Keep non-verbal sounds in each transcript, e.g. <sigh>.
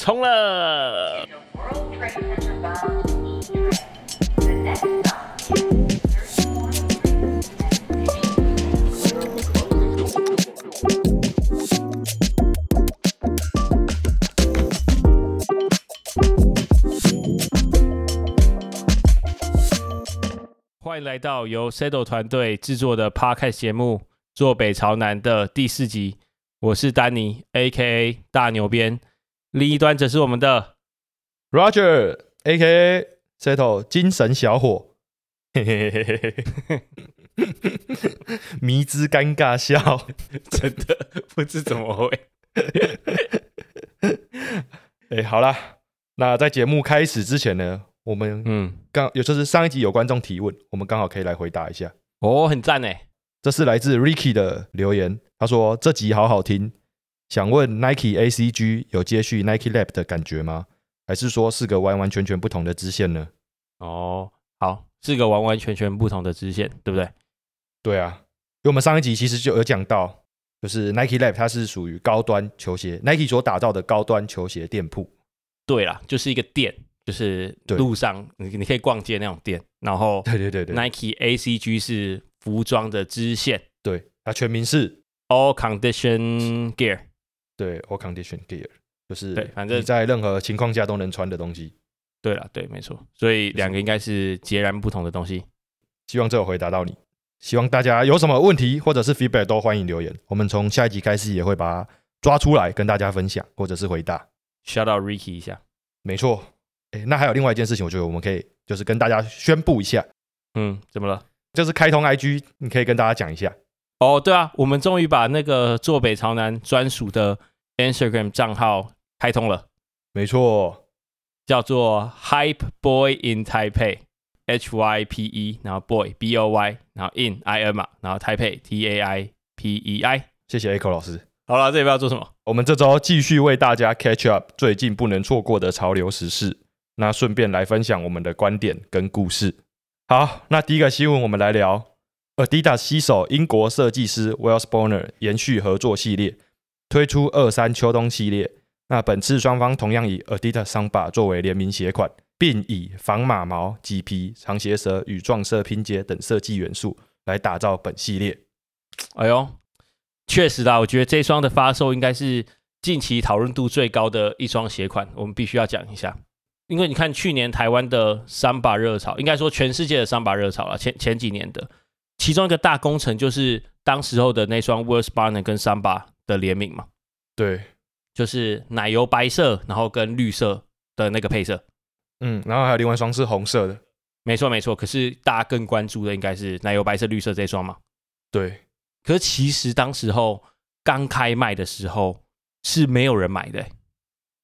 冲了。欢迎来到由 Saddle 团队制作的 Podcast 节目，坐北朝南的第四集，我是丹尼，AKA 大牛鞭。另一端则是我们的 Roger A.K.A. Settle 精神小伙，嘿嘿嘿嘿嘿嘿，迷之尴尬笑。<laughs> 真的不知怎么会。<laughs> 哎、好啦，那在节目开始之前呢，我们嗯，刚有就是上一集有观众提问，我们刚好可以来回答一下。哦，很赞哎。这是来自 Ricky 的留言，他说这集好好听，想问 Nike ACG 有接续 Nike Lab 的感觉吗？还是说是个完完全全不同的支线呢？哦，好，是个完完全全不同的支线，对不对？对啊，因为我们上一集其实就有讲到，就是 Nike Lab 它是属于高端球鞋，Nike 所打造的高端球鞋店铺。对啦，就是一个店，就是路上你你可以逛街那种店，然后对对对对 Nike ACG 是服装的支线对，它全名是，All Condition Gear。对 All Condition Gear，就是对反正你在任何情况下都能穿的东西。对了，对，没错，所以两个应该是截然不同的东西。希望这有回答到你。希望大家有什么问题或者是 feedback 都欢迎留言，我们从下一集开始也会把它抓出来跟大家分享或者是回答。Shout out Ricky 一下，没错，诶，那还有另外一件事情，我觉得我们可以就是跟大家宣布一下，嗯，怎么了？就是开通 IG，你可以跟大家讲一下。哦，对啊，我们终于把那个坐北朝南专属的 Instagram 账号开通了，没错，叫做 Hype Boy in Taipei，H Y P E，然后 Boy B O Y，然后 In I N 嘛，然后 Taipei T A I P E I。谢谢 Echo 老师。好了，这里不要做什么？我们这周继续为大家 catch up 最近不能错过的潮流时事，那顺便来分享我们的观点跟故事。好，那第一个新闻我们来聊，Adidas 携手英国设计师 Wells Bonner 延续合作系列，推出二三秋冬系列。那本次双方同样以 Adidas 桑巴作为联名鞋款，并以仿马毛、麂皮、长鞋舌与撞色拼接等设计元素来打造本系列。哎呦，确实啦，我觉得这双的发售应该是近期讨论度最高的一双鞋款，我们必须要讲一下。因为你看去年台湾的桑巴热潮，应该说全世界的桑巴热潮了，前前几年的，其中一个大工程就是当时候的那双 w o r s b a r n e r 跟桑巴的联名嘛，对，就是奶油白色，然后跟绿色的那个配色。嗯，然后还有另外一双是红色的，没错没错，可是大家更关注的应该是奶油白色、绿色这双嘛。对，可是其实当时候刚开卖的时候是没有人买的欸、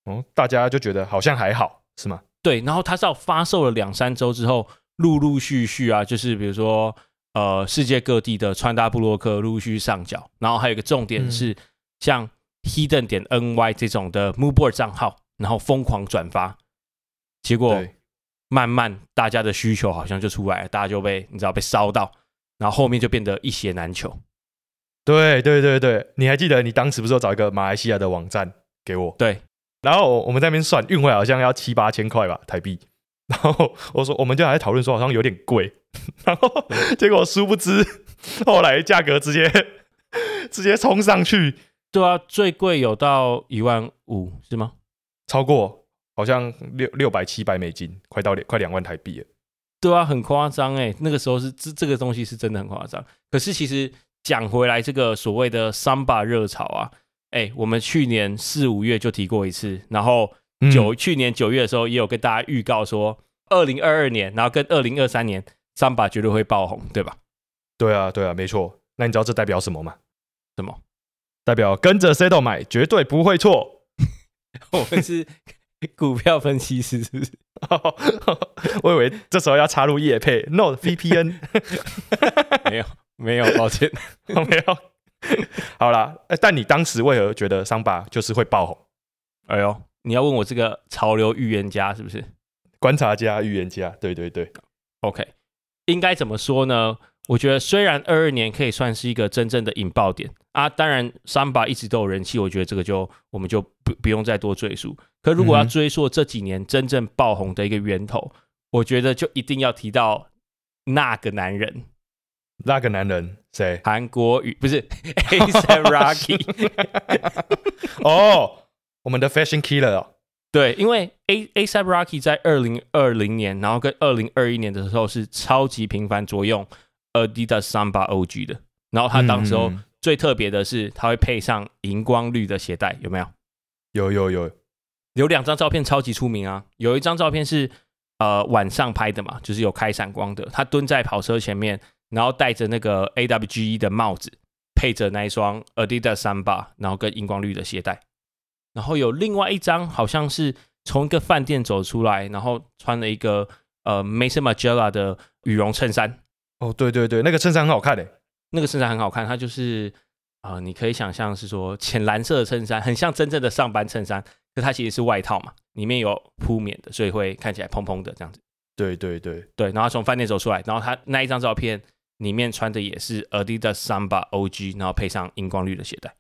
哦，大家就觉得好像还好，是吗？对，然后它是要发售了两三周之后，陆陆续续啊，就是比如说呃世界各地的穿搭部落客陆续上脚，然后还有一个重点嗯。是、像 Hidden 点 NY 这种的 Moodboard 账号，然后疯狂转发，结果，慢慢大家的需求好像就出来了，大家就被你知道被烧到，然后后面就变得一鞋难求。对对对对，你还记得你当时不是有找一个马来西亚的网站给我？对，然后我们在那边算运回来好像要七八千块吧台币，然后我说我们就还在讨论说好像有点贵，然后结果殊不知后来价格直接直接冲上去，对啊，最贵有到一万五是吗？超过好像六六百七百美金，快到两快两万台币了。对啊，很夸张哎，那个时候是这这个东西是真的很夸张。可是其实讲回来，这个所谓的桑巴热潮啊，哎，我们去年四五月就提过一次，然后嗯九、去年九月的时候也有跟大家预告说，二零二二年，然后跟二零二三年桑巴绝对会爆红，对吧？对啊对啊，没错。那你知道这代表什么吗？什么？代表跟着 Sedo 买绝对不会错。<laughs> 我们是股票分析师，是不是？<laughs> 我以为这时候要插入夜配，No VPN，<laughs> 没有，没有，抱歉。没有。好啦，呃但你当时为何觉得桑巴就是会爆红？哎呦，你要问我这个潮流预言家是不是？观察家、预言家，对对对，OK，应该怎么说呢？我觉得虽然二二年可以算是一个真正的引爆点啊，当然三把一直都有人气，我觉得这个就我们就不不用再多赘述。可如果要追溯这几年真正爆红的一个源头，我觉得就一定要提到那个男人，那个男人谁？韩国语不是 A$AP Rocky。<laughs> <laughs> 哦，我们的 Fashion Killer 哦。对，因为 A A s a p Rocky 在二零二零年，然后跟二零二一年的时候是超级频繁着用 Adidas Samba OG 的，然后他当时候嗯最特别的是，他会配上荧光绿的鞋带，有没有？有有有，有两张照片超级出名啊，有一张照片是呃晚上拍的嘛，就是有开闪光的，他蹲在跑车前面，然后戴着那个 AWG 的帽子，配着那一双 Adidas Samba，然后跟荧光绿的鞋带。然后有另外一张好像是从一个饭店走出来，然后穿了一个呃 Mason Margiela 的羽绒衬衫，哦，对对对，那个衬衫很好看诶。那个衬衫很好看，它就是啊、呃你可以想象是说浅蓝色的衬衫，很像真正的上班衬衫，可它其实是外套嘛，里面有铺棉的，所以会看起来蓬蓬的这样子。对对对，对，然后他从饭店走出来，然后他那一张照片里面穿的也是 Adidas Samba OG，然后配上荧光绿的鞋带。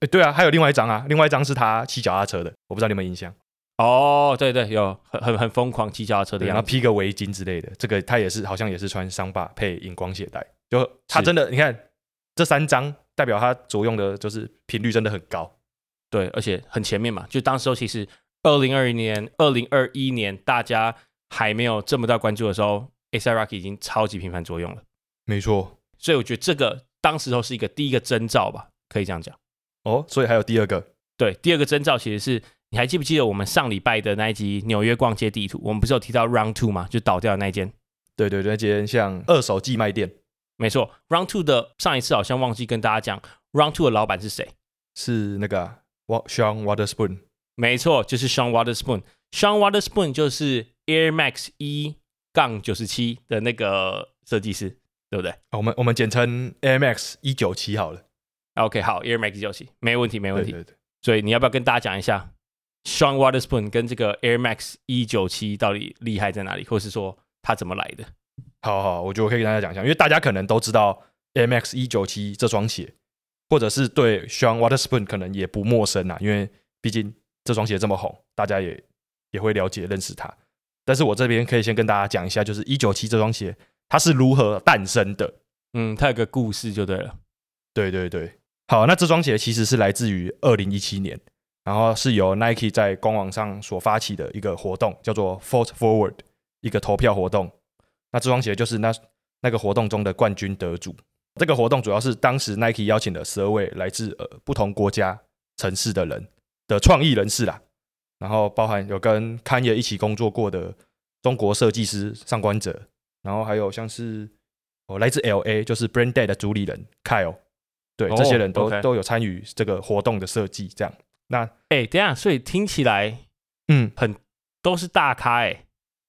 哎，对啊，还有另外一张啊，另外一张是他骑脚踏车的，我不知道你们有没有印象。哦，对对，有很很很疯狂骑脚踏车的对，然后。披个围巾之类的，这个他也是好像也是穿桑巴配荧光鞋带，就他真的，你看这三张代表他着用的就是频率真的很高。对，而且很前面嘛，就当时候其实二零二一年、二零二一年大家还没有这么大关注的时候 a s a Rocky 已经超级频繁作用了。没错，所以我觉得这个当时候是一个第一个征兆吧，可以这样讲。哦，所以还有第二个，对，第二个征兆其实是你还记不记得我们上礼拜的那一集纽约逛街地图？我们不是有提到 Round Two 吗？就倒掉的那一间。对对对，那间像二手寄卖店没错，Round Two 的上一次好像忘记跟大家讲，Round Two 的老板是谁？是那个 Sean Waterspoon，没错，就是 Sean Waterspoon。Sean Waterspoon 就是 Air Max 一杠九十七的那个设计师，对不对哦我们我们简称 Air Max 一九七好了。？OK，好，Air Max 九七，没问题，没问题。对对对，所以你要不要跟大家讲一下 Sean Waterspoon 跟这个 Air Max 一九七到底厉害在哪里，或是说它怎么来的？好好，我觉得我可以跟大家讲一下，因为大家可能都知道 Air Max 一九七这双鞋，或者是对 Sean Waterspoon 可能也不陌生啊，因为毕竟这双鞋这么红，大家也也会了解认识它。但是我这边可以先跟大家讲一下，就是一九七这双鞋它是如何诞生的。嗯，它有个故事就对了。对对对，好，那这双鞋其实是来自于二零一七年，然后是由 Nike 在官网上所发起的一个活动，叫做 Foot Forward，一个投票活动。那这双鞋就是那那个活动中的冠军得主。这个活动主要是当时 Nike 邀请了十二位来自呃不同国家、城市的人的创意人士啦，然后包含有跟康业一起工作过的中国设计师上官哲，然后还有像是哦来自 LA 就是 Brand Day 的主理人 Kyle，对，哦这些人都、都有参与这个活动的设计。这样，那哎、等一下，所以听起来嗯，很都是大咖哎、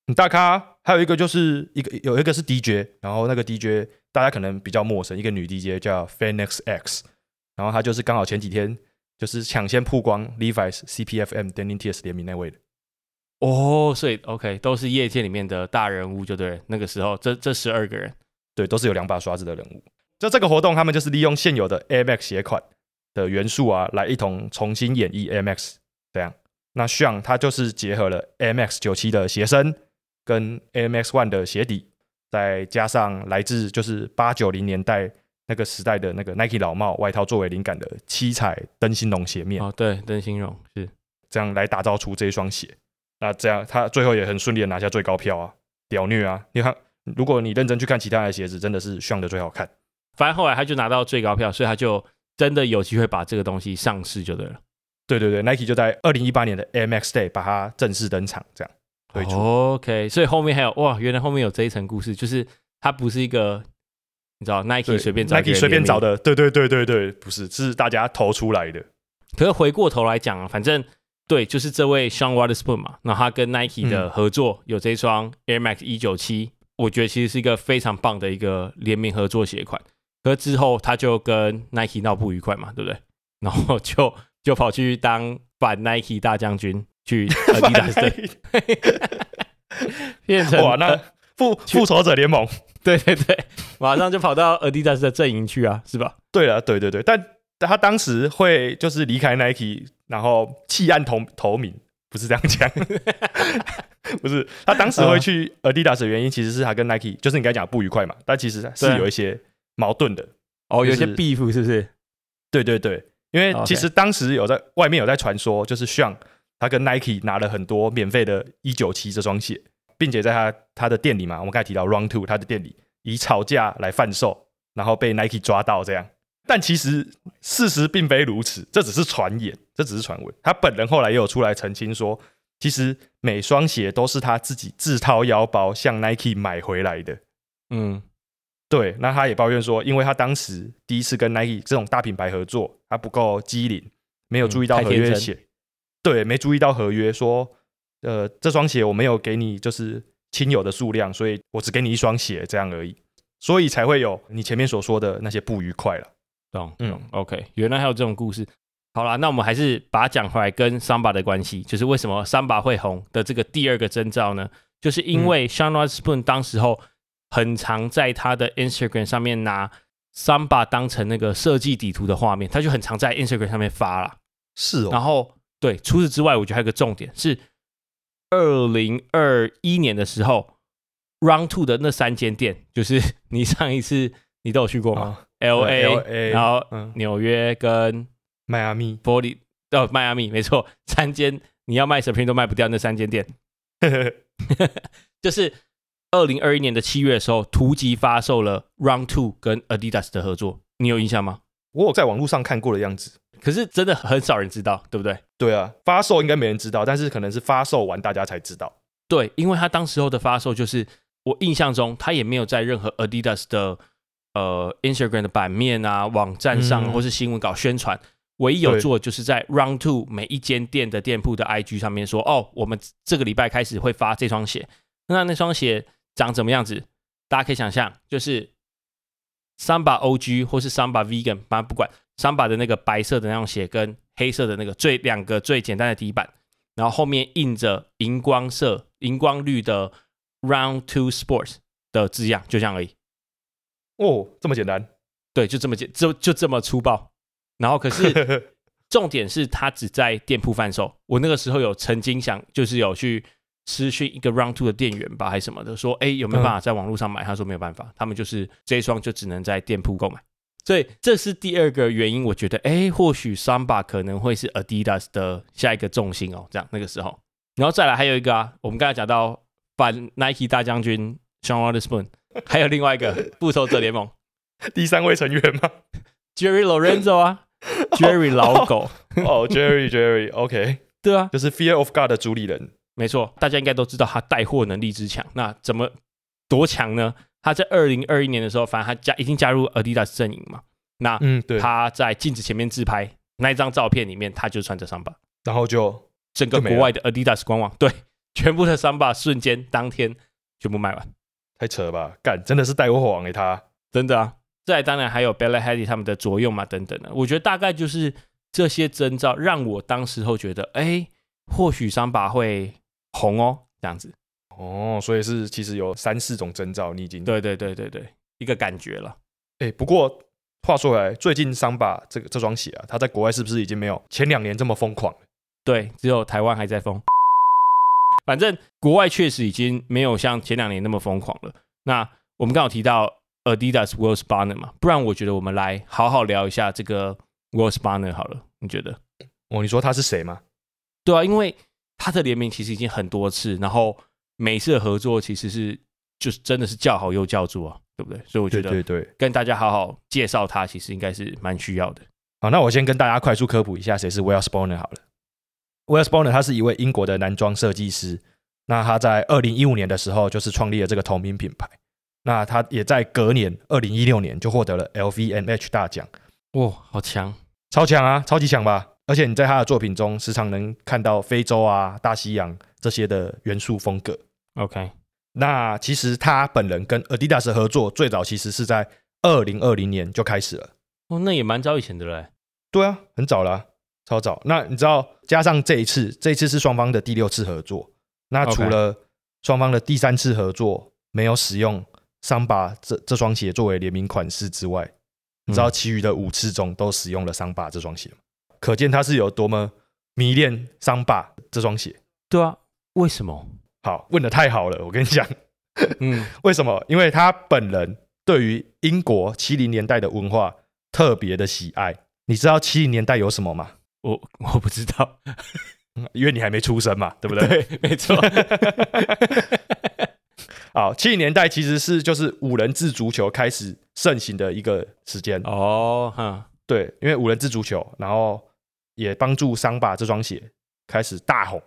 很大咖。还有一个就是一个有一个是 DJ，然后那个 DJ 大家可能比较陌生，一个女 DJ 叫 Phoenix X，然后她就是刚好前几天就是抢先曝光 Levi's、CPFM、Denim TS 联名那位的。哦，所以 OK 都是业界里面的大人物，就对。那个时候，这这十二个人，对，都是有两把刷子的人物。就这个活动，他们就是利用现有的 Air Max 鞋款的元素啊，来一同重新演绎 Air Max 这样。那 Sean 它就是结合了九七的鞋身跟 Air Max One 的鞋底，再加上来自就是八九零年代那个时代的那个 Nike 老帽外套作为灵感的七彩灯芯绒鞋面，哦，对，灯芯绒是这样来打造出这一双鞋。那这样他最后也很顺利的拿下最高票啊，屌虐啊！你看，如果你认真去看其他的鞋子，真的是 Sean 的最好看。反正后来他就拿到最高票，所以他就真的有机会把这个东西上市就对了。对对对，Nike 就在二零一八年的 Air Max Day 把它正式登场，这样推出。OK，所以后面还有哇，原来后面有这一层故事，就是它不是一个你知道 Nike 对随便找 Nike 随便找。的，对对对对对，不是，是大家投出来的。可是回过头来讲啊，反正对，就是这位 Sean Waterspoon 嘛，那他跟 Nike 的合作、有这双 Air Max 一九七，我觉得其实是一个非常棒的一个联名合作鞋款。可是之后他就跟 Nike 闹不愉快嘛，对不对？<laughs> 然后就就跑去当反 Nike 大将军，去 <laughs> Adidas 的 <laughs> 变成哇，那复复仇者联盟。对对对，马上就跑到 Adidas 的阵营去啊，是吧？对啊，对对对，但他当时会就是离开 Nike，然后弃暗投投明，不是这样讲，不是他当时会去 Adidas 的原因，其实是他跟 Nike，就是你刚才讲不愉快嘛，但其实是有一些矛盾的。哦，有些就是 beef 是不是？对对对，因为其实当时有在外面有在传说，就是像他跟 Nike 拿了很多免费的一九七这双鞋，并且在他他的店里嘛，我们刚才提到 Run Two 他的店里以吵架来贩售，然后被 Nike 抓到这样。但其实事实并非如此，这只是传言，这只是传闻。他本人后来也有出来澄清说，其实每双鞋都是他自己自掏腰包向 Nike 买回来的。嗯，对，那他也抱怨说，因为他当时第一次跟 Nike 这种大品牌合作，他不够机灵，没有注意到合约写，对，没注意到合约说，呃，这双鞋我没有给你就是亲友的数量，所以我只给你一双鞋这样而已，所以才会有你前面所说的那些不愉快了。懂，嗯。OK，原来还有这种故事。好啦，那我们还是把它讲回来，跟桑巴的关系，就是为什么桑巴会红的这个第二个征兆呢？就是因为 Sean Spoon 当时候很常在他的 Instagram 上面拿 Samba 当成那个设计底图的画面，他就很常在 Instagram 上面发啦。是哦。然后对，除此之外，我觉得还有个重点是，二零二一年的时候，Round Two 的那三间店，就是你上一次你都有去过吗、啊 l a LA 然后嗯，纽约跟迈阿密，玻璃哦，迈阿密没错，三间你要卖 Supreme 都卖不掉那三间店，<laughs> 就是二零二一年的七月的时候，图集发售了 Round Two 跟 Adidas 的合作，你有印象吗？我有在网络上看过的样子。可是真的很少人知道，对不对？对啊，发售应该没人知道，但是可能是发售完大家才知道。对，因为他当时候的发售就是我印象中，他也没有在任何 Adidas 的呃 Instagram 的版面啊、网站上、嗯或是新闻稿宣传，唯一有做的就是在 Round Two 每一间店的店铺的 IG 上面说，哦，我们这个礼拜开始会发这双鞋。那那双鞋长怎么样子？大家可以想象，就是 Samba OG 或是 Samba Vegan，反正不管 Samba 的那个白色的那双鞋跟黑色的那个最两个最简单的底板，然后后面印着荧光色、荧光绿的 Round Two Sports 的字样，就这样而已。哦，这么简单。对，就这么简，就就这么粗暴。然后可是 <laughs> 重点是它只在店铺贩售。我那个时候有曾经想，就是有去私讯一个 Round Two 的店员吧，还是什么的，说，哎，有没有办法在网络上买？他说没有办法，他们就是这一双就只能在店铺购买。所以这是第二个原因，我觉得，哎，或许 Samba 可能会是 Adidas 的下一个重心哦。这样那个时候，然后再来还有一个啊，我们刚才讲到反 Nike 大将军 Sean Wotherspoon，还有另外一个 <laughs> 复仇者联盟第三位成员吗？Jerry Lorenzo 啊，Jerry 老狗，哦，Jerry Jerry，OK，、对啊，就是 Fear of God 的主理人。没错，大家应该都知道他带货能力之强。那怎么多强呢？他在二零二一年的时候，反正他加已经加入 Adidas 阵营嘛。那嗯，对。他在镜子前面自拍那一张照片里面，他就穿着桑巴。然后就整个国外的 Adidas 官网，对，全部的桑巴瞬间当天全部卖完，太扯了吧，干，真的是带货王哎，他。真的啊。再来当然还有 Bella Hadid 他们的作用嘛等等的，我觉得大概就是这些征兆，让我当时候觉得，哎，或许桑巴会红哦，这样子。哦，所以是其实有三四种征兆，你已经对对对对对，一个感觉了。哎、不过话说回来，最近桑巴这个这双鞋啊，它在国外是不是已经没有前两年这么疯狂了？对，只有台湾还在疯。反正国外确实已经没有像前两年那么疯狂了。那我们刚好提到 Adidas World Spanner 嘛，不然我觉得我们来好好聊一下这个 World Spanner 好了，你觉得？哦，你说他是谁吗？对啊，因为他的联名其实已经很多次，然后每次的合作其实是就是真的是叫好又叫座啊，对不对？所以我觉得对。跟大家好好介绍他，其实应该是蛮需要的。好，那我先跟大家快速科普一下谁是 Will Spooner 好了。Will Spooner 他是一位英国的男装设计师，那他在二零一五年的时候就是创立了这个同名品牌，那他也在隔年二零一六年就获得了 LVMH 大奖，哇，好强！超强啊，超级强吧！而且你在他的作品中时常能看到非洲啊、大西洋这些的元素风格。OK，那其实他本人跟 Adidas 的合作最早其实是在二零二零年就开始了。哦，那也蛮早以前的嘞。对啊，很早啦、超早。那你知道，加上这一次，这一次是双方的第六次合作。那除了双方的第三次合作没有使用桑巴这这双鞋作为联名款式之外，你知道嗯其余的五次中都使用了桑巴这双鞋吗？可见他是有多么迷恋桑巴这双鞋。对啊，为什么？好，问的太好了，我跟你讲，嗯，<laughs> 为什么？因为他本人对于英国七零年代的文化特别的喜爱。你知道七零年代有什么吗？我我不知道，嗯因为你还没出生嘛，对不对？对，没错，<laughs> 好，七零年代其实是就是五人制足球开始盛行的一个时间。哦，哈，对，因为五人制足球，然后也帮助桑巴这双鞋开始大红。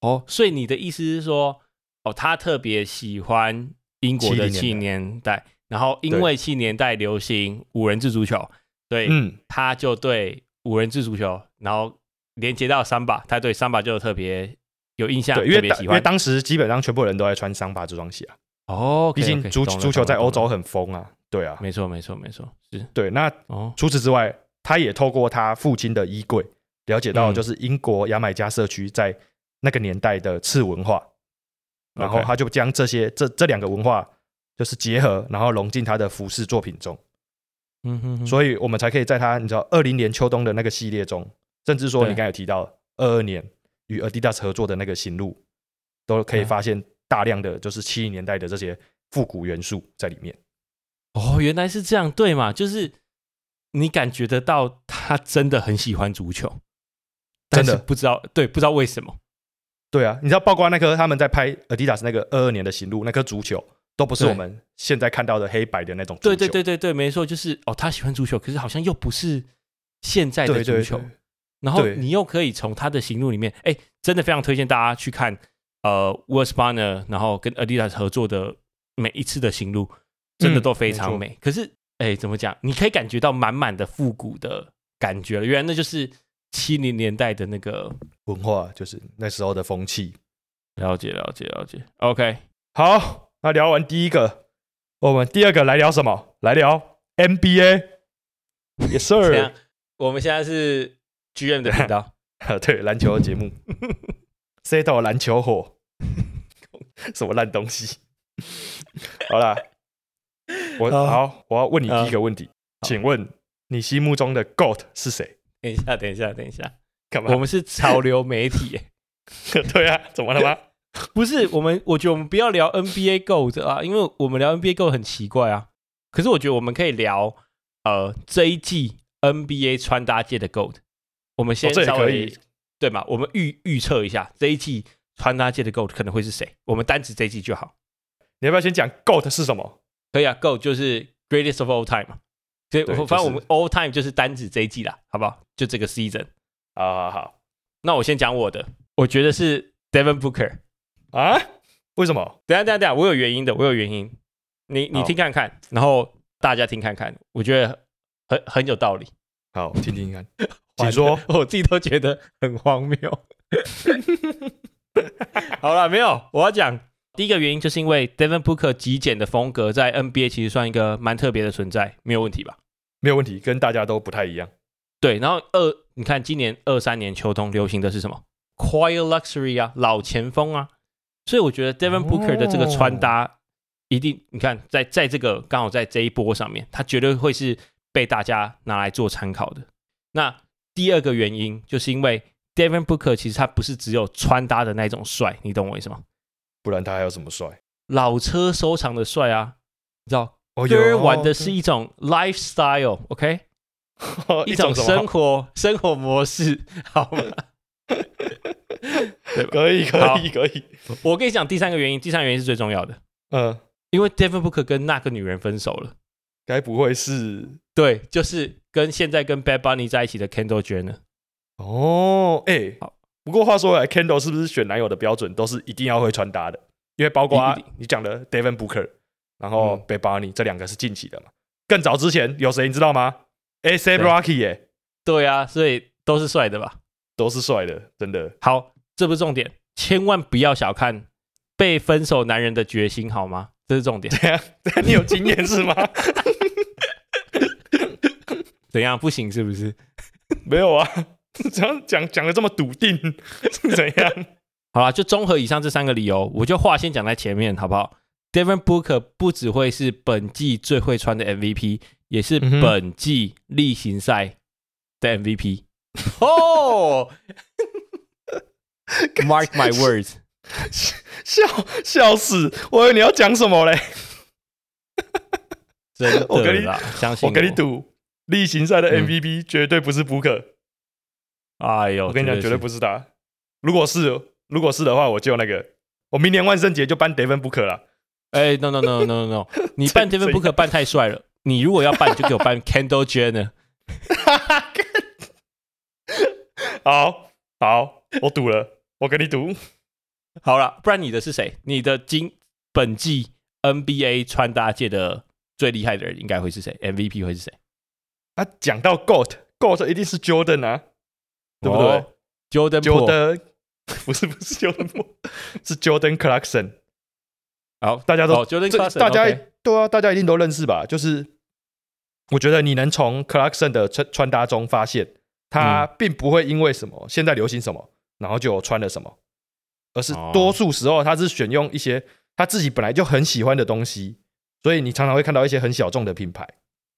哦，所以你的意思是说，哦，他特别喜欢英国的70七年代，然后因为七年代流行五人制足球，对，嗯，他就对五人制足球，然后连接到桑巴，他对桑巴就特别有印象，对，因为当因为特别喜欢。当时基本上全部人都在穿桑巴这双鞋啊，哦，毕竟足足球在欧，洲很疯啊。对啊，没错，没错，没错，是。对。那哦，除此之外，他也透过他父亲的衣柜了解到，嗯。就是英国牙买加社区在那个年代的次文化，然后他就将这些这这两个文化就是结合，然后融进他的服饰作品中，嗯哼哼，所以我们才可以在他你知道二零年秋冬的那个系列中，甚至说你刚才有提到二二年与 Adidas 合作的那个行路，都可以嗯发现大量的就是七零年代的这些复古元素在里面。哦，原来是这样，对嘛？就是你感觉得到他真的很喜欢足球，但真的是不知道对，不知道为什么。对啊，你知道，包括那颗他们在拍 Adidas 那个二二年的行路那颗足球，都不是我们现在看到的黑白的那种足对球。对对对对，没错，就是哦，他喜欢足球，可是好像又不是现在的足球。对然后你又可以从他的行路里面，哎，真的非常推荐大家去看呃 w o r s p a n e r 然后跟 Adidas 合作的每一次的行路，真的嗯都非常美。可是，哎，怎么讲？你可以感觉到满满的复古的感觉了。原来那就是七零年代的那个文化就是那时候的风气。了解了解了解。OK，好，那聊完第一个，我们第二个来聊什么？来聊 NBA。Yes sir，<laughs> 我们现在是 GM 的频道。<laughs> 对篮球的节目，C 到篮球火，<laughs> 什么烂东西？好啦，我好好，我要问你第一个问题，请问你心目中的 GOAT 是谁？等一下，等一下，等一下，干嘛？我们是潮流媒体耶，<laughs> 对啊，怎么了吗？<laughs> 不是我们。我觉得我们不要聊 NBA GOAT 啊，因为我们聊 NBA GOAT 很奇怪啊。可是我觉得我们可以聊呃这一季 NBA 穿搭界的 GOAT。我们先哦这也稍微、可以对嘛？我们预预测一下这一季穿搭界的 GOAT 可能会是谁？我们单指这一季就好。你要不要先讲 GOAT 是什么？可以啊，GOAT 就是 Greatest of All Time 嘛。所以我反正我们 All Time 就是单指这一季啦，好不好？就这个 season。好好好那我先讲我的，我觉得是 Devin Booker。啊？为什么？等下等下等下，我有原因的，我有原因。你你听看看，然后大家听看看，我觉得很很有道理。好，听听看，<laughs> 请说。<laughs> 我自己都觉得很荒谬。<laughs> 好了，没有，我要讲第一个原因，就是因为 Devin Booker 极简的风格在 NBA 其实算一个蛮特别的存在，没有问题吧？没有问题，跟大家都不太一样。对，然后二，你看今年二三年秋冬流行的是什么？Quiet Luxury 啊，老前锋啊，所以我觉得 Devin Booker 的这个穿搭，一定你看在在这个刚好在这一波上面，他绝对会是被大家拿来做参考的。那第二个原因，就是因为 Devin Booker 其实他不是只有穿搭的那种帅，你懂我意思吗？不然他还有什么帅？老车收藏的帅啊，你知道，哦哥玩的是一种 lifestyle，OK，<laughs> 哦一种生活生活模式，<laughs> 好吗？<laughs> 对吧？可以可以可以。我跟你讲第三个原因，第三个原因是最重要的，嗯，因为 Devin Booker 跟那个女人分手了，该不会是对，就是跟现在跟 Bad Bunny 在一起的 Kendall Jenner。哦？哎好，不过话说回来，Kendall 是不是选男友的标准都是一定要会穿搭的？因为包括你讲的 Devin Booker，然后嗯 b a b a n y 这两个是近期的嘛？更早之前有谁你知道吗？A$AP Rocky 耶，对啊，所以都是帅的吧？都是帅的，真的。好，这不是重点，千万不要小看被分手男人的决心，好吗？这是重点。对啊，<laughs> 你有经验是吗？<laughs> 怎样不行是不是？<laughs> 没有啊，这 <laughs> 样讲讲的这么笃定 <laughs> 是怎样？好啦，就综合以上这三个理由，我就话先讲在前面，好不好？Devin Booker 不只会是本季最会穿的 MVP，也是本季例行赛的 MVP。哦，Mark my words，<laughs> 笑笑死！我以为你要讲什么嘞？真的我跟你相信我跟你，赌，例行赛的 MVP 绝对不是 Booker。哎呦，我跟你讲，绝对不是他。如果是，如果是的话，我就那个，我明年万圣节就扮 Devin Booker 了。哎，no no no no no no，<laughs> 你扮这 Devin Booker 扮太帅了，你如果要扮，就给我扮 Kendall Jenner。<laughs> 好好，我赌了，我跟你赌。好了，不然你的是谁？你的今本季 NBA 穿搭界的最厉害的人应该会是谁？MVP 会是谁？啊，讲到 GOAT，GOAT 一定是 Jordan 啊，对不对、？Jordan Jordan 不是不是 Jordan，Po，是 Jordan Clarkson。好，大家都、哦，Jordan Clarkson，大家对啊，大家一定都认识吧？就是我觉得你能从 Clarkson 的穿穿搭中发现，他嗯。并不会因为什么现在流行什么，然后就穿了什么，而是哦。多数时候他是选用一些他自己本来就很喜欢的东西，所以你常常会看到一些很小众的品牌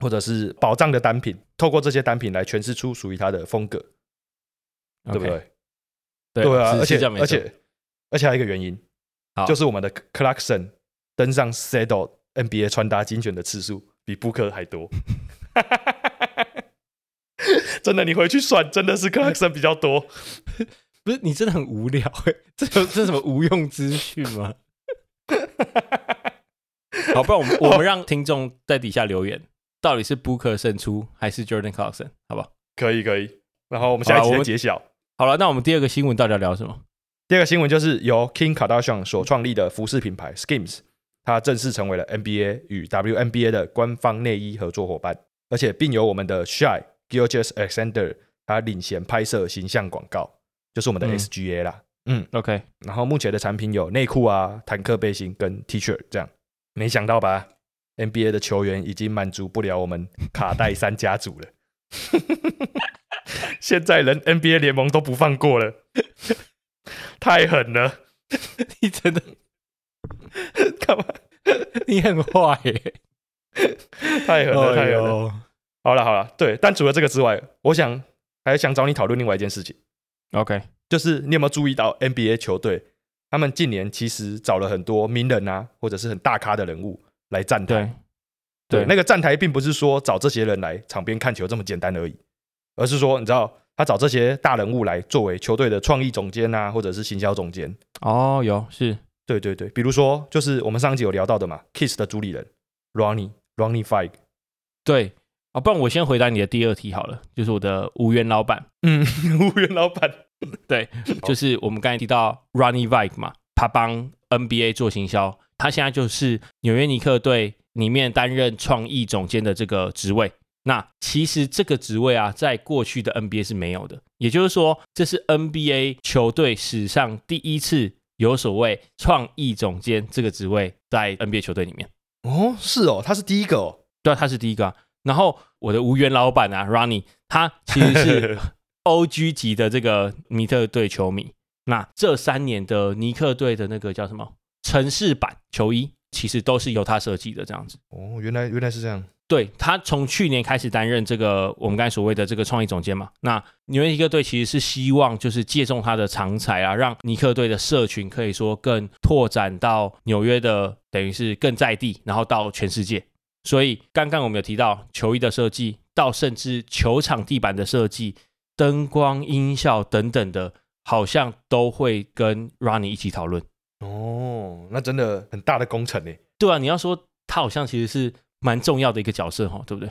或者是宝藏的单品，透过这些单品来诠释出属于他的风格，对不对？对对啊，而且而且而且还有一个原因，就是我们的 Clarkson 登上 Saddle NBA 穿搭精选的次数比 Booker 还多。<laughs> 真的，你回去算，真的是 Clarkson 比较多。<laughs> 不是你真的很无聊 <laughs> 哎，这有这是什么无用资讯吗？好，不然我们我们让听众在底下留言，到底是 Booker 胜出还是 Jordan Clarkson？好不好？可以，可以。然后我们下一集好我们再揭晓。好了，那我们第二个新闻到底要聊什么？第二个新闻就是由 King Kardashian 所创立的服饰品牌 Skims，它正式成为了 NBA 与 WNBA 的官方内衣合作伙伴，而且并由我们的 Shy Gilgis Alexander 他领衔拍摄形象广告，就是我们的嗯 SGA 啦。嗯，OK，然后目前的产品有内裤啊、坦克背心跟 T 恤这样。没想到吧？NBA 的球员已经满足不了我们卡戴珊家族了，<laughs> 现在连 NBA 联盟都不放过了，太狠了！你真的干嘛？你很坏耶！太狠了，太狠了！哎好了好了，对，但除了这个之外，我想还想找你讨论另外一件事情，OK，就是你有没有注意到 NBA 球队他们近年其实找了很多名人啊，或者是很大咖的人物来站台。对对，那个站台并不是说找这些人来场边看球这么简单而已，而是说你知道他找这些大人物来作为球队的创意总监啊，或者是行销总监。哦，有是对对对，比如说就是我们上一集有聊到的嘛，Kiss 的主理人 Ronnie Ronnie Fieg，对啊，不然我先回答你的第二题好了，就是我的无缘老板，嗯，<laughs> 无缘老板，对就是我们刚才提到 Ronnie Vike 嘛，他帮 NBA 做行销，他现在就是纽约尼克队里面担任创意总监的这个职位。那其实这个职位啊，在过去的 NBA 是没有的，也就是说，这是 NBA 球队史上第一次有所谓创意总监这个职位在 NBA 球队里面。哦，是哦，他是第一个哦，对啊，他是第一个、啊。然后我的无缘老板啊，Ronnie，他其实是 <laughs> OG 级的这个尼特队球迷。那这三年的尼克队的那个叫什么城市版球衣，其实都是由他设计的，这样子。哦，原来原来是这样，对他从去年开始担任这个我们刚才所谓的这个创意总监嘛，那纽约尼克队其实是希望就是借重他的长才啊，让尼克队的社群可以说更拓展到纽约的，等于是更在地，然后到全世界。所以刚刚我们有提到球衣的设计，到甚至球场地板的设计、灯光、音效等等的，好像都会跟 Ronnie 一起讨论。哦，那真的很大的工程呢。对啊，你要说他好像其实是蛮重要的一个角色哈，对不对？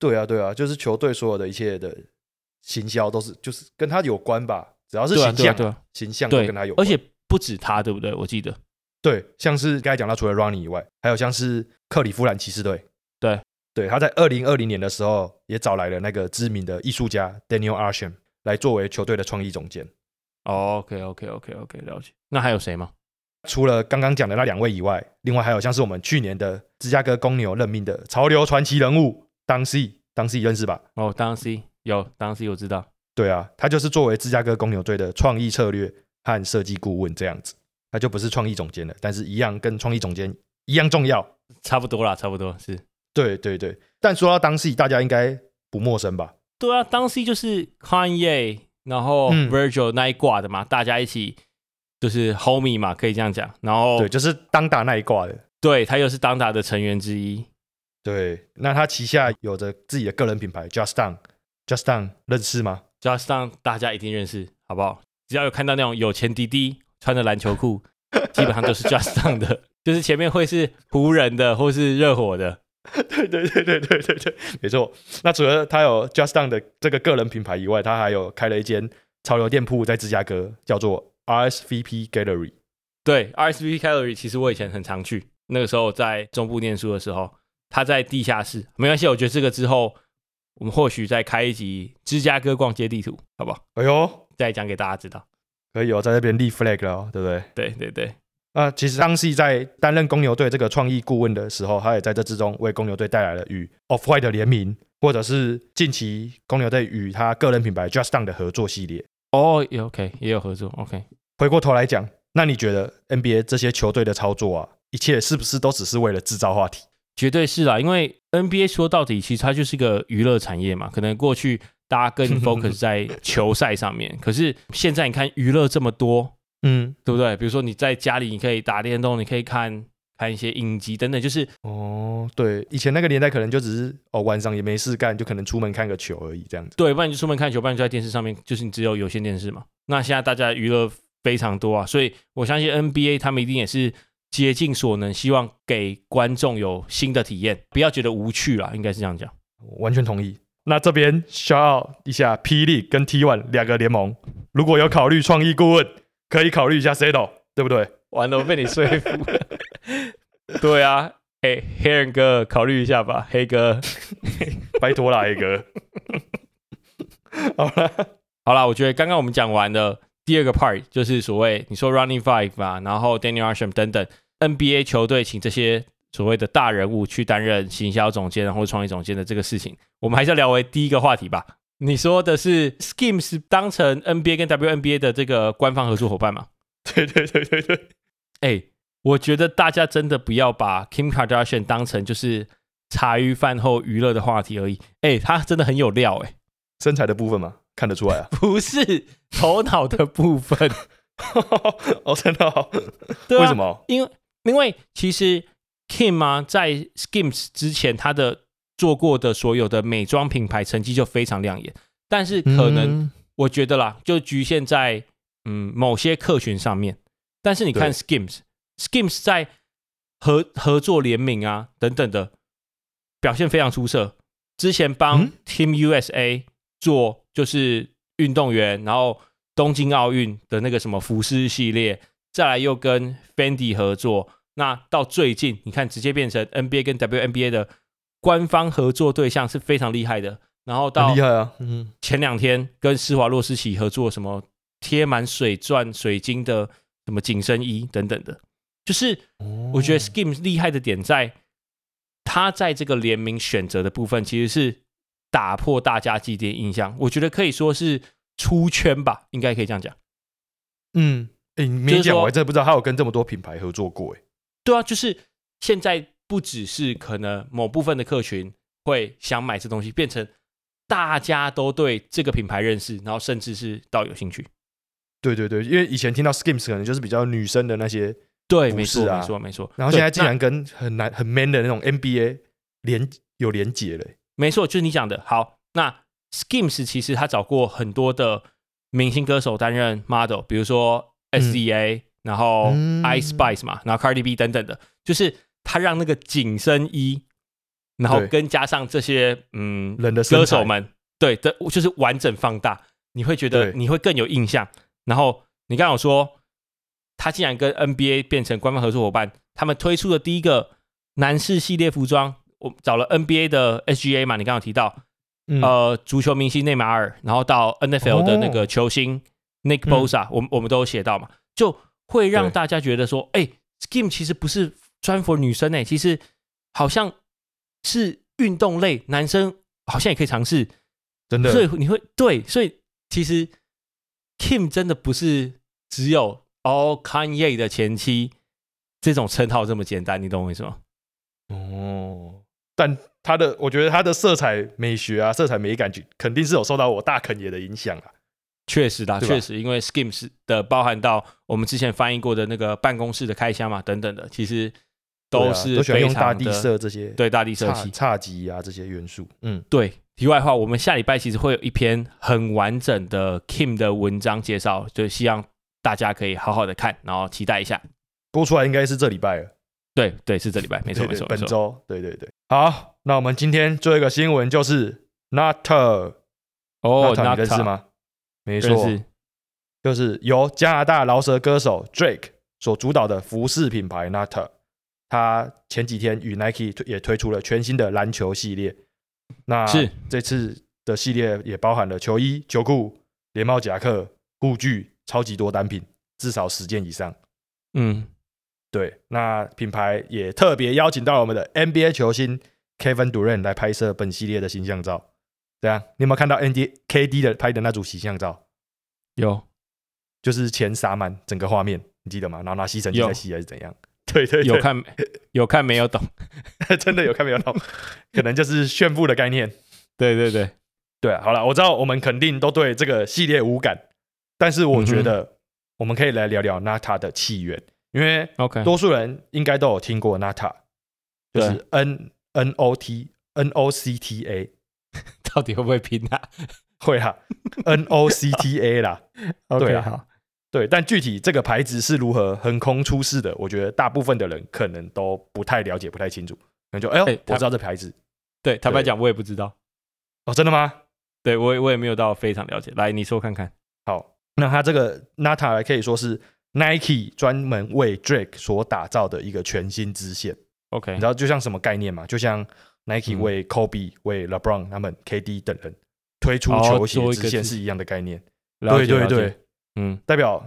对啊，对啊，就是球队所有的一切的行销都是就是跟他有关吧，只要是形象，对啊对啊形象都跟他有，关。而且不止他，对不对？我记得。对，像是刚才讲到，除了 Ronnie 以外，还有像是克里夫兰骑士队，对对，他在二零二零年的时候也找来了那个知名的艺术家 Daniel Arsham 来作为球队的创意总监。OK OK OK OK，了解。那还有谁吗？除了刚刚讲的那两位以外，另外还有像是我们去年的芝加哥公牛任命的潮流传奇人物 Don C，Don C 认识吧？哦，，Don C 有，Don C 我知道。对啊，他就是作为芝加哥公牛队的创意策略和设计顾问这样子，他就不是创意总监了，但是一样跟创意总监一样重要。差不多啦，差不多是。对对对，但说到 Don C，大家应该不陌生吧？对啊，，Don C 就是 Kanye，然后嗯 Virgil 那一挂的嘛，大家一起就是 homie 嘛，可以这样讲。然后对，就是当打那一挂的。对他又是当打的成员之一。对，那他旗下有着自己的个人品牌 Just Down，Just Down 认识吗？Just Down 大家一定认识，好不好？只要有看到那种有钱滴滴穿的篮球裤，基本上都是 Just Down 的，<laughs> 就是前面会是湖人的或是热火的。对对对对对对对，没错。那除了他有 Just Down 的这个个人品牌以外，他还有开了一间潮流店铺在芝加哥，叫做 RSVP Gallery。对，RSVP Gallery 其实我以前很常去，那个时候在中部念书的时候，他在地下室。没关系，我觉得这个之后我们或许再开一集芝加哥逛街地图，好不好？哎呦，再讲给大家知道。可以哦，在这边立 flag 了、哦，对不对？对对对，啊，其实当时在担任公牛队这个创意顾问的时候，他也在这之中为公牛队带来了与 Off White 的联名，或者是近期公牛队与他个人品牌 Just Down 的合作系列。哦，也 OK，也有合作，OK。回过头来讲，那你觉得 NBA 这些球队的操作啊，一切是不是都只是为了制造话题？绝对是啦，因为 NBA 说到底，其实它就是一个娱乐产业嘛。可能过去大家更 <laughs> focus 在球赛上面，可是现在你看娱乐这么多，嗯，对不对？比如说你在家里，你可以打电动，你可以看看一些影集等等，就是哦，对，以前那个年代可能就只是哦晚上也没事干，就可能出门看个球而已，这样子。对，不然你就出门看球，不然你就在电视上面，就是你只有有线电视嘛。那现在大家娱乐非常多啊，所以我相信 NBA 他们一定也是竭尽所能，希望给观众有新的体验，不要觉得无趣啦，应该是这样讲。完全同意。那这边 shout out 一下霹雳跟 T One 两个联盟，如果有考虑创意顾问，可以考虑一下 Seto，对不对？完了，我被你说服了。<laughs> 对啊，黑黑人哥，考虑一下吧，黑哥。<laughs> 拜托啦黑哥。<laughs> 好了，好了，我觉得刚刚我们讲完的第二个 part 就是所谓你说 Running Five 啊，然后 Daniel Arsham 等等 NBA 球队请这些所谓的大人物去担任行销总监或者创意总监的这个事情，我们还是要聊为第一个话题吧。你说的是 Skims 当成 NBA 跟 WNBA 的这个官方合作伙伴吗？对对对对对，哎、我觉得大家真的不要把 Kim Kardashian 当成就是茶余饭后娱乐的话题而已。哎、他真的很有料哎、身材的部分吗，看得出来啊。<laughs> 不是头脑的部分。<laughs> 哦，真的、哦？对啊为什么？因为因为其实 Kim 啊，在 Skims 之前，他的做过的所有的美妆品牌成绩就非常亮眼，但是可能、嗯我觉得啦，就局限在嗯某些客群上面。但是你看对 Skims，Skims 在合合作联名啊等等的表现非常出色。之前帮嗯 Team USA 做就是运动员，然后东京奥运的那个什么服饰系列，再来又跟 Fendi 合作，那到最近你看直接变成 NBA 跟 WNBA 的官方合作对象是非常厉害的。然后到厉害啊。嗯，前两天跟施华洛世奇合作，什么贴满水钻、水晶的什么紧身衣等等的，就是我觉得哦 Skims 厉害的点在，他在这个联名选择的部分，其实是打破大家既定印象，我觉得可以说是出圈吧，应该可以这样讲。嗯，哎、你没讲，我还真的不知道他有跟这么多品牌合作过。哎，对啊，就是现在不只是可能某部分的客群会想买这东西，变成大家都对这个品牌认识，然后甚至是到有兴趣。对对对，因为以前听到 Skims 可能就是比较女生的那些，对，没错，啊没错，没错。然后现在竟然跟很难很 man 的那种 NBA 连有连结了。哎没错，就是你讲的。好，那 Skims 其实他找过很多的明星歌手担任 model，比如说 SZA，、然后嗯 Ice Spice 嘛，然后 Cardi B 等等的，就是他让那个紧身衣，然后跟加上这些嗯人的身歌手们，对的，就是完整放大，你会觉得你会更有印象。然后你刚刚有说，他竟然跟 NBA 变成官方合作伙伴，他们推出的第一个男士系列服装，我找了 NBA 的 SGA 嘛，你刚刚有提到，嗯，呃，足球明星内马尔，然后到 NFL 的那哦。个球星 Nick 嗯。Bosa，、我们我们都有写到嘛，就会让大家觉得说，哎、s k i m 其实不是专 for 女生哎、其实好像是运动类，男生好像也可以尝试，真的。所以你会对，所以其实 Kim 真的不是只有哦 Kanye 的前妻这种称号这么简单，你懂我意思吗？哦，但他的我觉得他的色彩美学啊，色彩美感肯定是有受到我大肯爷的影响啊。确实啦，确实，因为 Skims 的包含到我们之前翻译过的那个办公室的开箱嘛，等等的，其实都是都喜欢用大地色这些对大地色差系。差级啊这些元素。嗯，对，题外话，我们下礼拜其实会有一篇很完整的 Kim 的文章介绍，就希望大家可以好好的看，然后期待一下。播出来应该是这礼拜了。对对，是这礼拜，没错没错。本周，对对对。好，那我们今天最后一个新闻就是 Nutter，哦认识 Nata，吗？没错，就是由加拿大饶舌歌手 Drake 所主导的服饰品牌 Nutter，他前几天与 Nike 也推出了全新的篮球系列。那是这次的系列也包含了球衣、球裤、连帽夹克、护具，超级多单品，至少十件以上。嗯，对，那品牌也特别邀请到了我们的 NBA 球星 Kevin Durant 来拍摄本系列的形象照。这样，你有没有看到 ND KD 的拍的那组形象照？有就是钱洒满整个画面，你记得吗？然后拿吸尘器有在吸还是怎样？<laughs> 对对对有看有看没有懂？<laughs> 真的有看没有懂？可能就是炫富的概念。对对对，对啊，好了，我知道我们肯定都对这个系列无感，但是我觉得我们可以来聊聊 Nata 的起源，因为 OK，多数人应该都有听过 Nata，就是 N N O T N O C T A，<laughs> 到底会不会拼啊？会啦，<laughs> N O C T A 啦，？OK，对啊。好，对，但具体这个牌子是如何横空出世的，我觉得大部分的人可能都不太了解，不太清楚，可能就哎呦，我知道这牌子。对，坦白讲，我也不知道，哦，真的吗？对我也我也没有到非常了解。来，你说看看。好，那它这个 Nata 可以说是 Nike 专门为 Drake 所打造的一个全新支线。OK，你知道就像什么概念吗？就像 Nike 嗯为 Kobe、为 LeBron 他们 KD 等人推出哦球鞋支支线是一样的概念。对对对，嗯，代表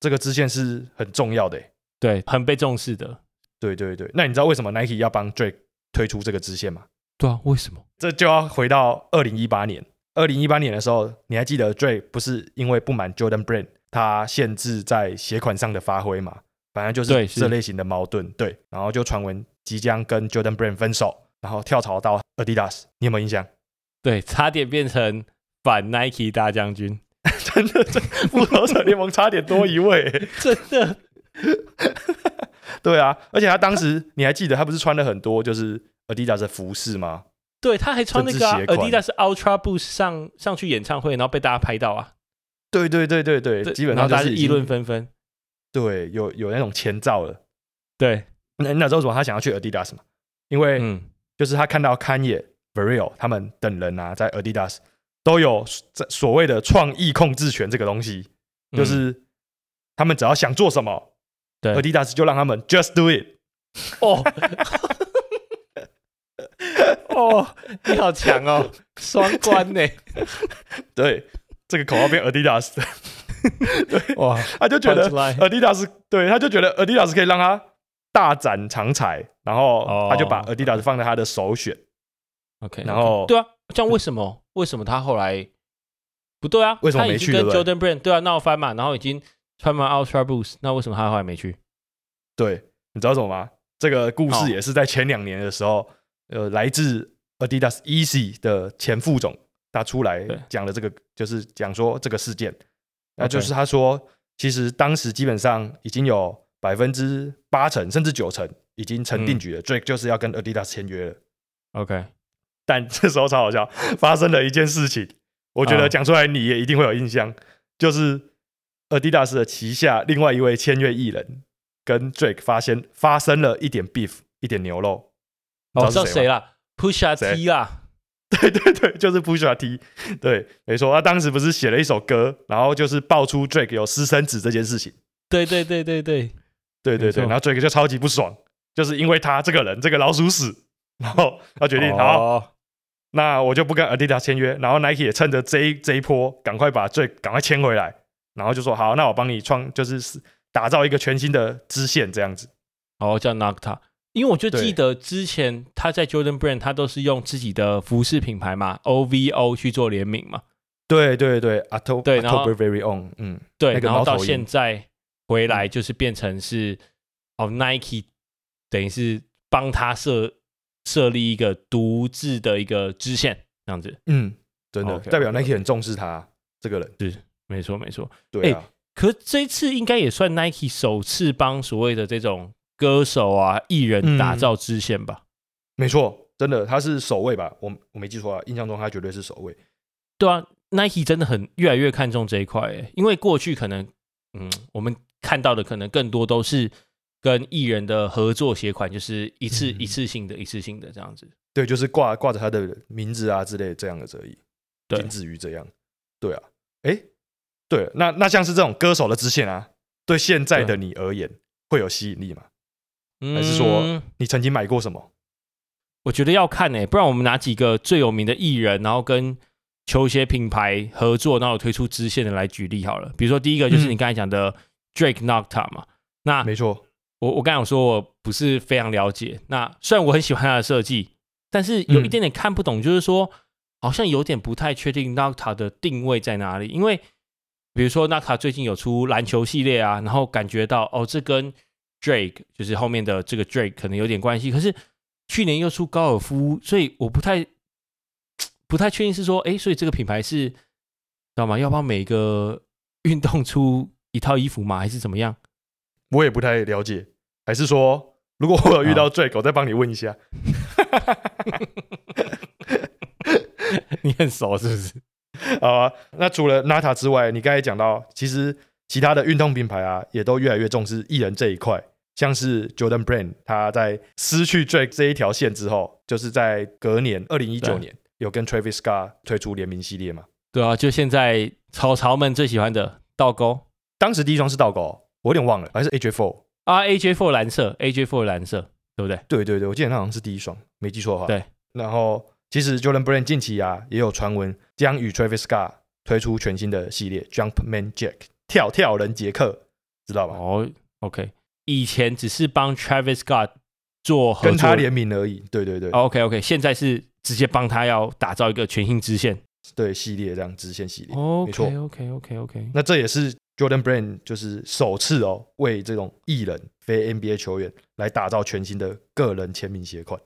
这个支线是很重要的欸。对，很被重视的。对对对，那你知道为什么 Nike 要帮 Drake 推出这个支线吗？对啊，为什么？这就要回到二零一八年。二零一八年的时候，你还记得 Drake 不是因为不满 Jordan Brand 他限制在鞋款上的发挥嘛？反正就是这类型的矛盾。对，然后就传闻即将跟 Jordan Brand 分手，然后跳槽到 Adidas。你有没有印象？对，差点变成反 Nike 大将军，<laughs> 真的，这复仇者联盟差点多一位。<laughs> 真的。<laughs> 对啊，而且他当时你还记得他不是穿了很多就是 Adidas 的服饰吗？对，他还穿那个、Adidas Ultra Boost 上上去演唱会，然后被大家拍到啊，对对对对对，对基本然后大家议上就是已经论纷纷。对，有有那种前兆了。对，那那时候为什么他想要去 Adidas 嘛？因为嗯，就是他看到 Kanye、v a r i l 他们等人啊，在 Adidas 都有这所谓的创意控制权这个东西，就嗯是他们只要想做什么对，Adidas 就让他们 just do it。哦，<laughs> 哦，你好强哦，双关呢，对，这个口号变 Adidas 的，哇，他就觉得 Adidas 对，他就觉得 Adidas 可以让他大展长才，然后哦他就把 Adidas 放在他的首选。OK，然后对啊，这样为什么为什么他后来不对啊？为什么没去跟 Jordan Brand 对啊闹翻嘛，然后已经穿完 Ultra Boost，那为什么他后来没去？对，你知道什么吗？这个故哦事也是在前两年的时候，呃，来自 Adidas Easy 的前副总他出来讲了这个，就是讲说这个事件，那就是他说，其实当时基本上已经有百分之八成甚至九成已经成定局了、d r a k e 就是要跟 Adidas 签约了。OK，但 <laughs> 这时候超好笑，发生了一件事情，我觉啊得讲出来你也一定会有印象，就是 Adidas 的旗下另外一位签约艺人跟 Drake 发现发生了一点 beef，一点牛肉。你哦，知道？谁啦？Pusha 谁 T 啦，对 <laughs> 对对，<laughs> 就是 Pusha T。对，没错，他当时不是写了一首歌，然后就是爆出 Drake 有私生子这件事情。对对对对对，对对对，<laughs> 然后 Drake 就超级不爽，就是因为他这个人这个老鼠屎，然后他决定好。哦那我就不跟 Adidas 签约，然后 Nike 也趁着这一这一波，赶快把最赶快签回来，然后就说好，那我帮你创，就是打造一个全新的支线这样子。哦，叫 Nocta，因为我就对记得之前他在 Jordan Brand，他都是用自己的服饰品牌嘛，OVO 去做联名嘛，对对对，October 对然后 Very Own，嗯，对，那个然后到现在回来就是变成是、哦 Nike 等于是帮他设设立一个独自的一个支线，这样子。嗯，真的代表 Nike 很重视他这个人。没错，没错。对啊，可这一次应该也算 Nike 首次帮所谓的这种歌手啊、艺人打造支线吧？没错，真的他是首位吧？我我没记错啊，印象中他绝对是首位。对啊，Nike 真的很越来越看重这一块诶，因为过去可能，嗯，我们看到的可能更多都是跟艺人的合作鞋款，就是一次、嗯一次性的、一次性的这样子。对，就是挂挂着他的名字啊之类这样的而已，仅止于这样。对啊，哎，对，那那像是这种歌手的支线啊，对现在的你而言会有吸引力吗？还是说嗯。你曾经买过什么？我觉得要看诶，不然我们拿几个最有名的艺人，然后跟球鞋品牌合作，然后推出支线的来举例好了。比如说第一个就是嗯。你刚才讲的 Drake Nocta 嘛，那没错，我我刚才有说我不是非常了解，那虽然我很喜欢它的设计，但是有一嗯点点看不懂，就是说好像有点不太确定 Nocta 的定位在哪里，因为比如说 Nocta 最近有出篮球系列啊，然后感觉到哦这跟 Drake 就是后面的这个 Drake 可能有点关系，可是去年又出高尔夫，所以我不太不太确定是说，诶，所以这个品牌是知道吗？要帮每个运动出一套衣服吗？还是怎么样？我也不太了解，还是说如果我有遇到 Drake，我再帮你问一下。<laughs> 你很熟是不是？<laughs> 好啊，那除了 Nata 之外，你刚才讲到，其实其他的运动品牌啊，也都越来越重视艺人这一块。像是 Jordan Brand，他在失去 Drake 这一条线之后，就是在隔年二零一九年有跟 Travis Scott 推出联名系列嘛。对啊，就现在草潮们最喜欢的倒钩当时第一双是倒钩，我有点忘了，还是 AJ Four。啊，AJ Four 蓝色，AJ Four 蓝色，对不对？对对对，我记得那好像是第一双，没记错的话。对。然后其实 Jordan Brand 近期啊也有传闻将与 Travis Scott 推出全新的系列 Jumpman Jack 跳跳人杰克，知道吧？哦，OK，以前只是帮 Travis Scott 做合作，跟他联名而已。对对对，OK OK，现在是直接帮他要打造一个全新支线。对系列这样支线系列。没错 OK OK OK OK，那这也是 Jordan Brand 就是首次哦，为这种艺人非 NBA 球员来打造全新的个人签名鞋款。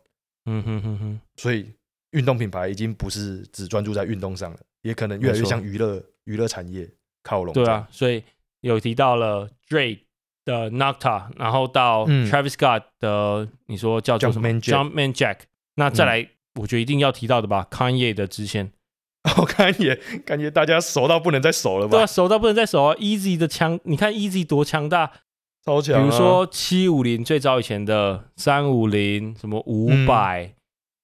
嗯哼哼哼，所以运动品牌已经不是只专注在运动上了，也可能越来越没错向娱乐娱乐产业靠拢。对啊，，所以有提到了 Drake 的 Nocta，然后到嗯 Travis Scott 的你说叫做什么 Jumpman Jack 那再来我觉得一定要提到的吧，Kanye 的支线。我看也感觉大家熟到不能再熟了吧对啊，熟到不能再熟啊！Easy 的强，你看 Easy 多强大，超强、啊。如说七五零最早以前的三五零，什么五百、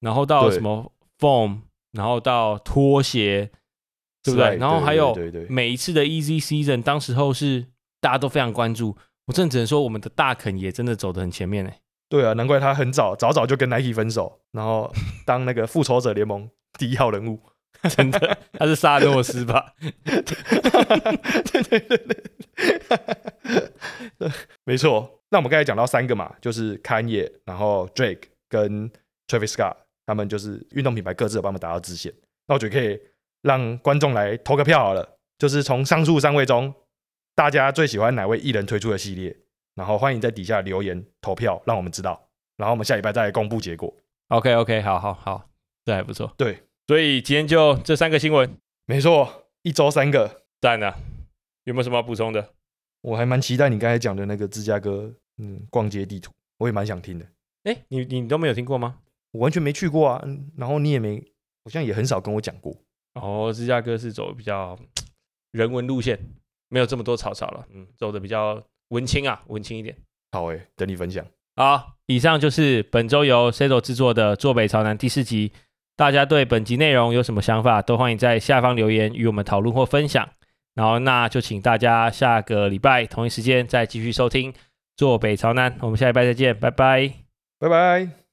然后到什么 Foam，然后到拖鞋，对不对？然后还有每一次的 Easy Season，当时候是大家都非常关注。我真的只能说，我们的大肯也真的走得很前面哎。对啊，难怪他很早早早就跟 Nike 分手，然后当那个复仇者联盟第一号人物。<laughs> 真的，他是萨诺斯吧？对对对对，没错。那我们刚才讲到三个嘛，就是 Kanye，然后 Drake 跟 Travis Scott，他们就是运动品牌各自有帮他们打到支线。那我觉得可以让观众来投个票好了，就是从上述三位中，大家最喜欢哪位艺人推出的系列？然后欢迎在底下留言投票，让我们知道。然后我们下礼拜再来公布结果。OK OK，好好好，这还不错。对，所以今天就这三个新闻，没错，一周三个。赞了。有没有什么要补充的？我还蛮期待你刚才讲的那个芝加哥，嗯，逛街地图，我也蛮想听的。哎，你你都没有听过吗？我完全没去过啊，嗯然后你也没，好像也很少跟我讲过。哦，芝加哥是走比较人文路线，没有这么多草草了，嗯，走的比较文青啊，文青一点。好诶、等你分享。好，以上就是本周由 Seto 制作的《坐北朝南》第四集。大家对本集内容有什么想法，都欢迎在下方留言与我们讨论或分享。然后那就请大家下个礼拜同一时间再继续收听《坐北朝南》，我们下礼拜再见，拜拜。拜拜。